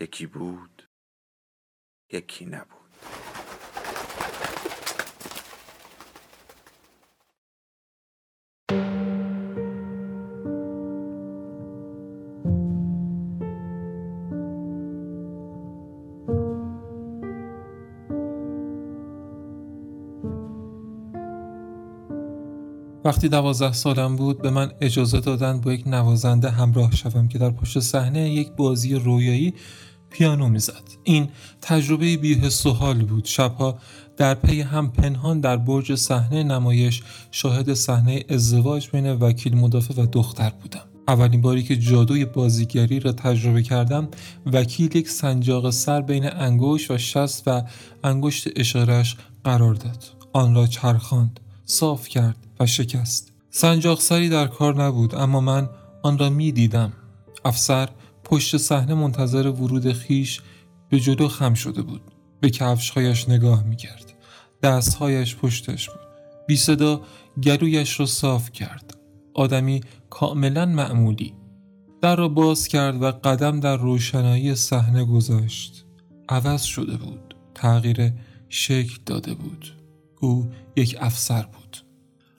یکی بود یکی نبود. وقتی دوازده سالم بود به من اجازه دادن با یک نوازنده همراه شوم که در پشت صحنه یک بازی رویایی پیانو می‌زد. این تجربه بیحس و حال بود. شبها در پی هم پنهان در برج صحنه نمایش شاهد صحنه ازدواج بین وکیل مدافع و دختر بودم. اولین باری که جادوی بازیگری را تجربه کردم وکیل یک سنجاق سر بین انگشت و شست و انگشت اشارش قرار داد. آن را چرخاند صاف کرد. و شکست. سنجاق سری در کار نبود اما من آن را می دیدم. افسر پشت صحنه منتظر ورود خیش به جلو خم شده بود. به کفشهایش نگاه می کرد. دستهایش پشتش بود. بی صدا گلویش را صاف کرد. آدمی کاملا معمولی. در را باز کرد و قدم در روشنایی صحنه گذاشت. عوض شده بود. تغییر شکل داده بود. او یک افسر بود.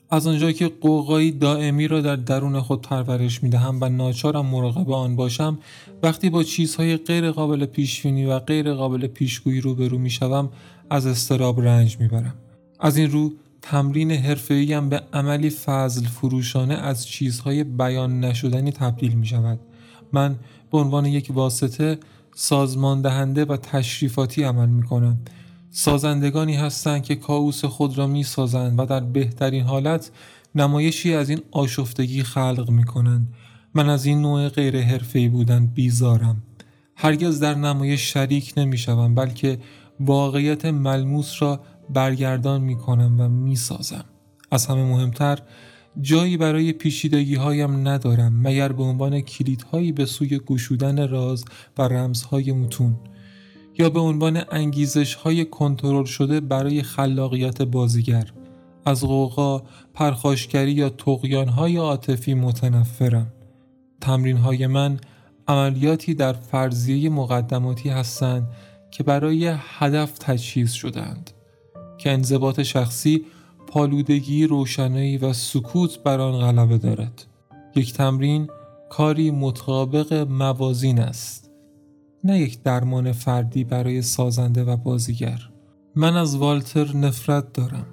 از آنجا که قوقایی دائمی را در درون خود پرورش می دهم و ناچارم مراقب آن باشم وقتی با چیزهای غیر قابل پیشبینی و غیر قابل پیشگویی روبرو می شوم از استراب رنج می برم. از این رو تمرین حرفه‌ایم به عملی فضل فروشانه از چیزهای بیان نشدنی تبدیل می شود. من به عنوان یک واسطه سازمان دهنده و تشریفاتی عمل می کنم سازندگانی هستند که کاوس خود را می سازند و در بهترین حالت نمایشی از این آشفتگی خلق می کنند. من از این نوع غیر حرفه‌ای بودن بیزارم. هرگز در نمایش شریک نمی شوم بلکه واقعیت ملموس را برگردان می کنم و می سازم. از همه مهمتر جایی برای پیشیدگی هایم ندارم مگر به عنوان کلیدهایی به سوی گشودن راز و رمزهای متون. یا به عنوان انگیزش های کنترل شده برای خلاقیت بازیگر. از غوغا، پرخاشگری یا تقیان های عاطفی متنفرم تمرین های من عملیاتی در فرضیه مقدماتی هستند که برای هدف تجهیز شدند که انضباط شخصی پالودگی روشنایی و سکوت بر آن غلبه دارد. یک تمرین کاری مطابق موازین است. نه یک درمان فردی برای سازنده و بازیگر. من از والتر نفرت دارم.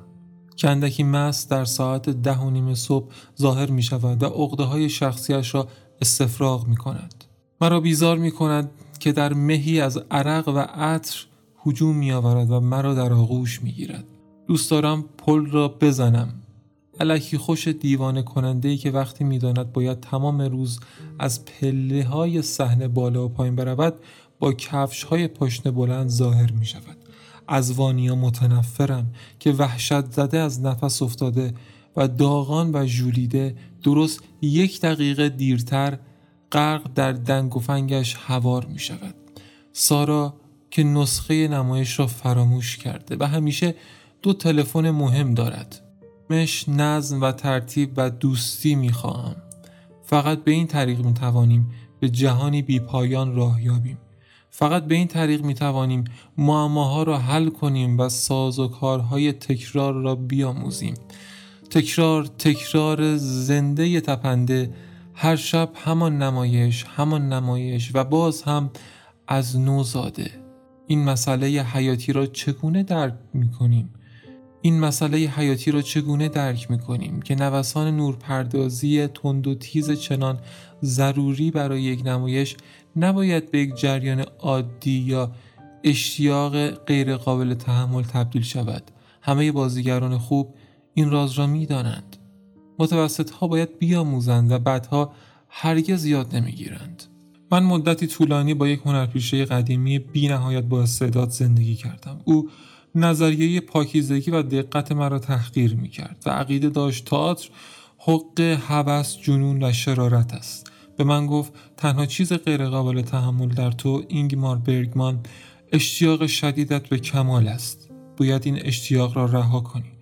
کندکی مست در ساعت ده و نیم صبح ظاهر می شود و عقده های شخصیش را استفراغ می کند. مرا بیزار می کند که در مهی از عرق و عطر هجوم می آورد و مرا در آغوش می گیرد. دوست دارم پل را بزنم. علکی خوش دیوانه کننده ای که وقتی می‌داند باید تمام روز از پله های صحنه بالا و پایین برود با کفش های پشت بلند ظاهر می شود از وانیا متنفرم که وحشت زده از نفس افتاده و داغان و ژولیده درست یک دقیقه دیرتر غرق در دنگ و فنگش هوار می شود سارا که نسخه نمایش را فراموش کرده و همیشه دو تلفن مهم دارد. مش نظم و ترتیب و دوستی می خواهم. فقط به این طریق می توانیم به جهانی بی پایان راه یابیم. فقط به این طریق می توانیم معماها را حل کنیم و ساز و کارهای تکرار را بیاموزیم. تکرار تکرار زنده تپنده هر شب همان نمایش همان نمایش و باز هم از نو زاده. این مسئله حیاتی را چگونه درک می کنیم این مسئله حیاتی را چگونه درک می کنیم که نوسان نورپردازی تند و تیز چنان ضروری برای یک نمایش نباید به یک جریان عادی یا اشتیاق غیر قابل تحمل تبدیل شود؟ همه بازیگران خوب این راز را می دانند متوسط ها باید بیاموزند و بعدها هرگز یاد نمی‌گیرند. من مدتی طولانی با یک هنرپیشه قدیمی بی نهایت با استعداد زندگی کردم. او نظریه پاکیزگی و دقت مرا تحقیر می کرد و عقیده داشت تئاتر حق هوس جنون و شرارت است. به من گفت تنها چیز غیرقابل تحمل در تو اینگمار برگمان اشتیاق شدیدت به کمال است. باید این اشتیاق را رها کنی.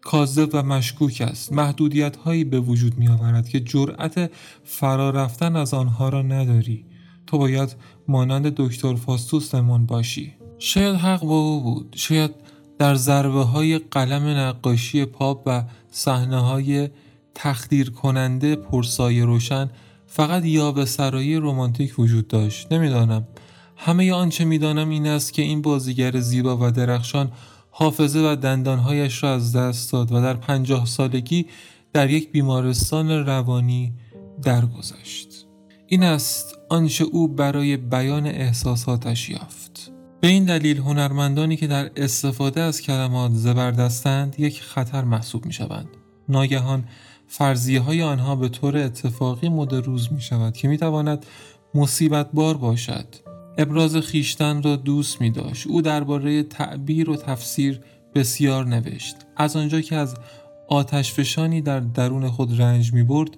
کاذب و مشکوک است. محدودیت هایی به وجود می آورد که جرأت فرا رفتن از آنها را نداری. تو باید مانند دکتر فاستوسمان باشی. شاید حق با او بود. شاید در ضربه های قلم نقاشی پاپ و صحنه های تخدیر کننده پرسای روشن فقط یا به سرایی رومانتیک وجود داشت. نمی‌دانم. همه آنچه می‌دانم این است که این بازیگر زیبا و درخشان حافظه و دندانهایش را از دست داد و در پنجاه سالگی در یک بیمارستان روانی درگذشت. این است آنچه او برای بیان احساساتش یافت. به این دلیل هنرمندانی که در استفاده از کلمات زبردستند یک خطر محسوب می شوند. ناگهان فرضیه های آنها به طور اتفاقی مد روز می شود که می تواند مصیبت بار باشد ابراز خیشتن را دوست می داشت. او درباره تعبیر و تفسیر بسیار نوشت. از آنجا که از آتش فشانی در درون خود رنج می برد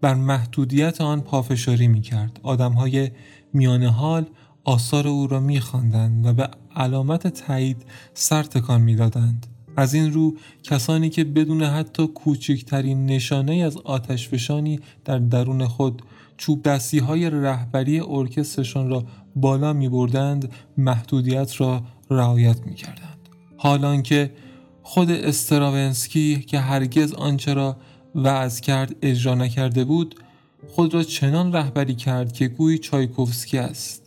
بر محدودیت آن پافشاری می کرد. آدم های میان حال آثار او را می و به علامت تایید سر تکان می دادند. از این رو کسانی که بدون حتی کوچکترین نشانه از آتش فشانی در درون خود چوب دستی های رهبری ارکسترشان را بالا می بردند محدودیت را رعایت می کردند. حالان که خود استراونسکی که هرگز آنچه را وعظ کرد اجرا نکرده بود خود را چنان رهبری کرد که گویی چایکوفسکی است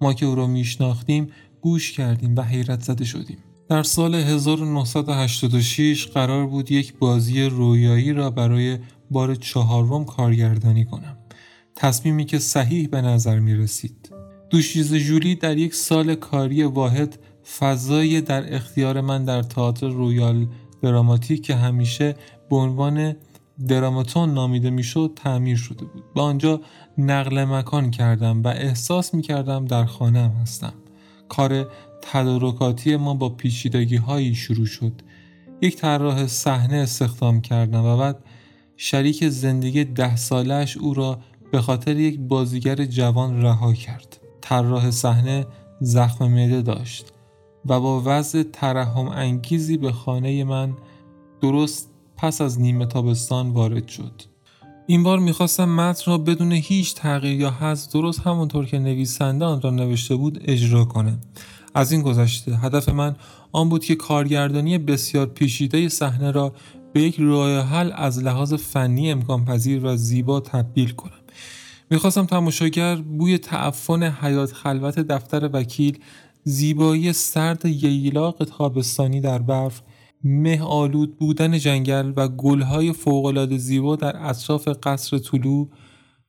ما که او را میشناختیم گوش کردیم و حیرت زده شدیم. در سال 1986 قرار بود یک بازی رویایی را برای بار چهارم کارگردانی کنم. تصمیمی که صحیح به نظر می رسید دوشیز جولی در یک سال کاری واحد فضای در اختیار من در تئاتر رویال دراماتیک که همیشه به عنوان دراماتون نامیده می‌شد تعمیر شده بود. به آنجا نقل مکان کردم و احساس می کردم در خانه هستم. کار تدارکاتی ما با پیچیدگی هایی شروع شد. یک طراح صحنه استخدام کردم و بعد شریک زندگی ده سالش او را به خاطر یک بازیگر جوان رها کرد. طراح صحنه زخم معده داشت و با وضع ترحم انگیزی به خانه من درست پس از نیمه تابستان وارد شد. این بار می‌خواستم متن را بدون هیچ تغییر یا حذف درست همونطور که نویسنده آن را نوشته بود اجرا کنم. از این گذشته هدف من آن بود که کارگردانی بسیار پیچیده صحنه را به یک راه حل از لحاظ فنی امکان پذیر و زیبا تبدیل کنم. می‌خواستم تماشاگر بوی تعفن حیات خلوت دفتر وکیل زیبایی سرد ییلاق تابستانی در برف مه آلود بودن جنگل و گلهای فوقالعاده زیبا در اطراف قصر طلوع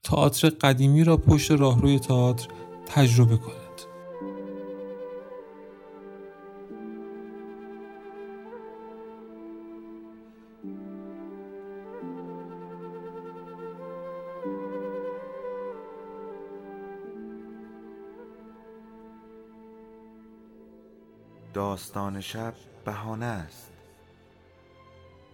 تئاتر قدیمی را پشت راهروی تئاتر تجربه کند. داستان شب بهانه است.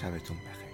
sabes tú un.